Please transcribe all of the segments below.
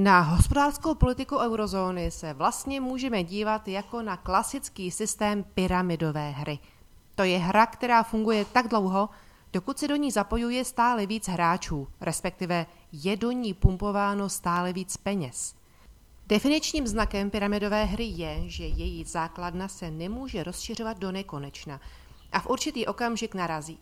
Na hospodářskou politiku eurozóny se vlastně můžeme dívat jako na klasický systém pyramidové hry. To je hra, která funguje tak dlouho, dokud se do ní zapojuje stále víc hráčů, respektive je do ní pumpováno stále víc peněz. Definičním znakem pyramidové hry je, že její základna se nemůže rozšiřovat do nekonečna a v určitý okamžik narazí.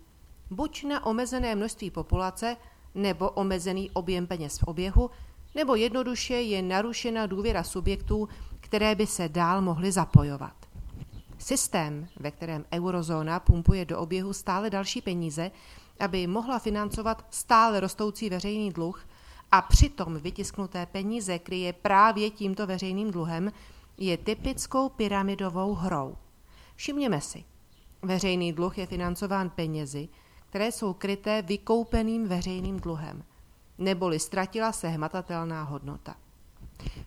Buď na omezené množství populace, nebo omezený objem peněz v oběhu, nebo jednoduše je narušena důvěra subjektů, které by se dál mohly zapojovat. Systém, ve kterém eurozóna pumpuje do oběhu stále další peníze, aby mohla financovat stále rostoucí veřejný dluh a přitom vytisknuté peníze kryje právě tímto veřejným dluhem, je typickou pyramidovou hrou. Všimněme si, veřejný dluh je financován penězi, které jsou kryté vykoupeným veřejným dluhem – neboli ztratila se hmatatelná hodnota.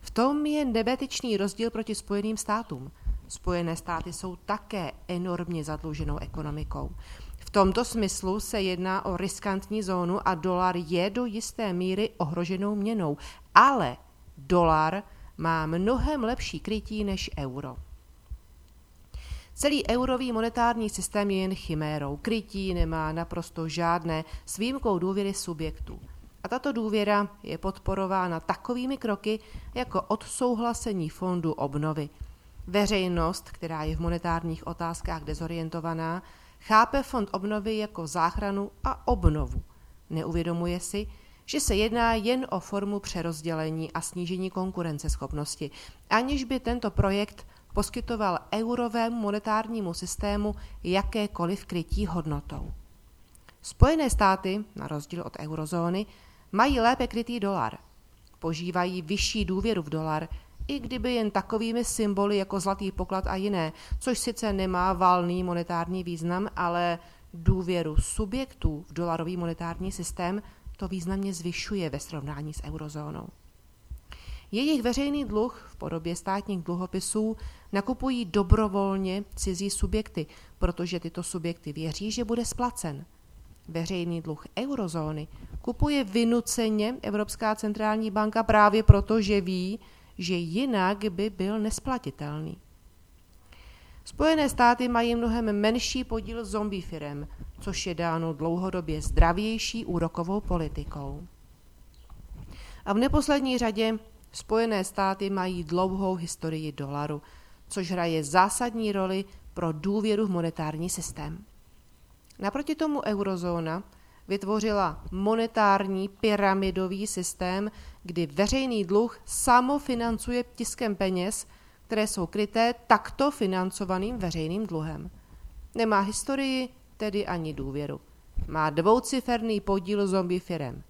V tom je nebetičný rozdíl proti Spojeným státům. Spojené státy jsou také enormně zadluženou ekonomikou. V tomto smyslu se jedná o riskantní zónu a dolar je do jisté míry ohroženou měnou, ale dolar má mnohem lepší krytí než euro. Celý eurový monetární systém je jen chimérou. Krytí nemá naprosto žádné s výjimkou důvěry subjektů. Tato důvěra je podporována takovými kroky jako odsouhlasení fondu obnovy. Veřejnost, která je v monetárních otázkách dezorientovaná, chápe fond obnovy jako záchranu a obnovu. Neuvědomuje si, že se jedná jen o formu přerozdělení a snížení konkurenceschopnosti, aniž by tento projekt poskytoval eurovému monetárnímu systému jakékoliv krytí hodnotou. Spojené státy, na rozdíl od eurozóny, Mají lépe krytý dolar. Požívají vyšší důvěru v dolar, i kdyby jen takovými symboly jako zlatý poklad a jiné, což sice nemá valný monetární význam, ale důvěru subjektů v dolarový monetární systém to významně zvyšuje ve srovnání s eurozónou. Jejich veřejný dluh v podobě státních dluhopisů nakupují dobrovolně cizí subjekty, protože tyto subjekty věří, že bude splacen – veřejný dluh eurozóny kupuje vynuceně Evropská centrální banka právě proto, že ví, že jinak by byl nesplatitelný. Spojené státy mají mnohem menší podíl zombie firem, což je dáno dlouhodobě zdravější úrokovou politikou. A v neposlední řadě Spojené státy mají dlouhou historii dolaru, což hraje zásadní roli pro důvěru v monetární systém. Naproti tomu eurozóna vytvořila monetární pyramidový systém, kdy veřejný dluh samofinancuje tiskem peněz, které jsou kryté takto financovaným veřejným dluhem. Nemá historii, tedy ani důvěru. Má dvouciferný podíl zombie firem.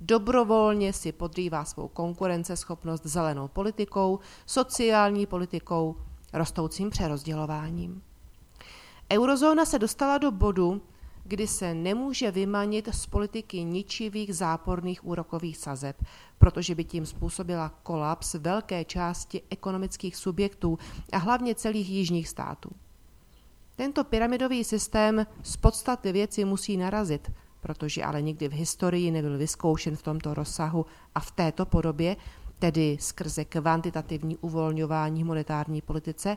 Dobrovolně si podrývá svou konkurenceschopnost zelenou politikou, sociální politikou, rostoucím přerozdělováním. Eurozóna se dostala do bodu, kdy se nemůže vymanit z politiky ničivých záporných úrokových sazeb, protože by tím způsobila kolaps velké části ekonomických subjektů a hlavně celých jižních států. Tento pyramidový systém z podstaty věci musí narazit, protože ale nikdy v historii nebyl vyzkoušen v tomto rozsahu a v této podobě, tedy skrze kvantitativní uvolňování monetární politice,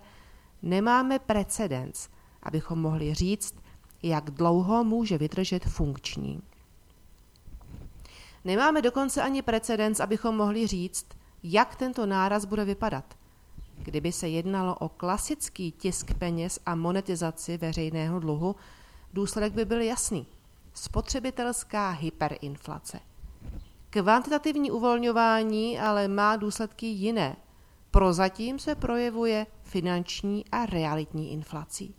nemáme precedens – abychom mohli říct, jak dlouho může vydržet funkční. Nemáme dokonce ani precedens, abychom mohli říct, jak tento náraz bude vypadat. Kdyby se jednalo o klasický tisk peněz a monetizaci veřejného dluhu, důsledek by byl jasný. Spotřebitelská hyperinflace. Kvantitativní uvolňování ale má důsledky jiné. Prozatím se projevuje finanční a realitní inflací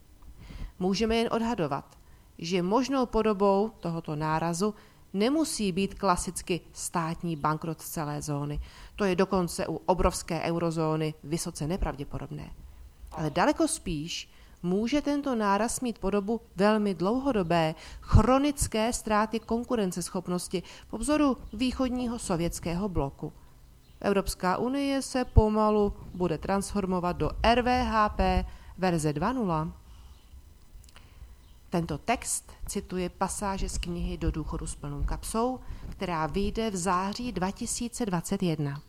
můžeme jen odhadovat, že možnou podobou tohoto nárazu nemusí být klasicky státní bankrot celé zóny. To je dokonce u obrovské eurozóny vysoce nepravděpodobné. Ale daleko spíš může tento náraz mít podobu velmi dlouhodobé, chronické ztráty konkurenceschopnosti po vzoru východního sovětského bloku. Evropská unie se pomalu bude transformovat do RVHP verze 2.0. Tento text cituje pasáže z knihy Do důchodu s plnou kapsou, která vyjde v září 2021.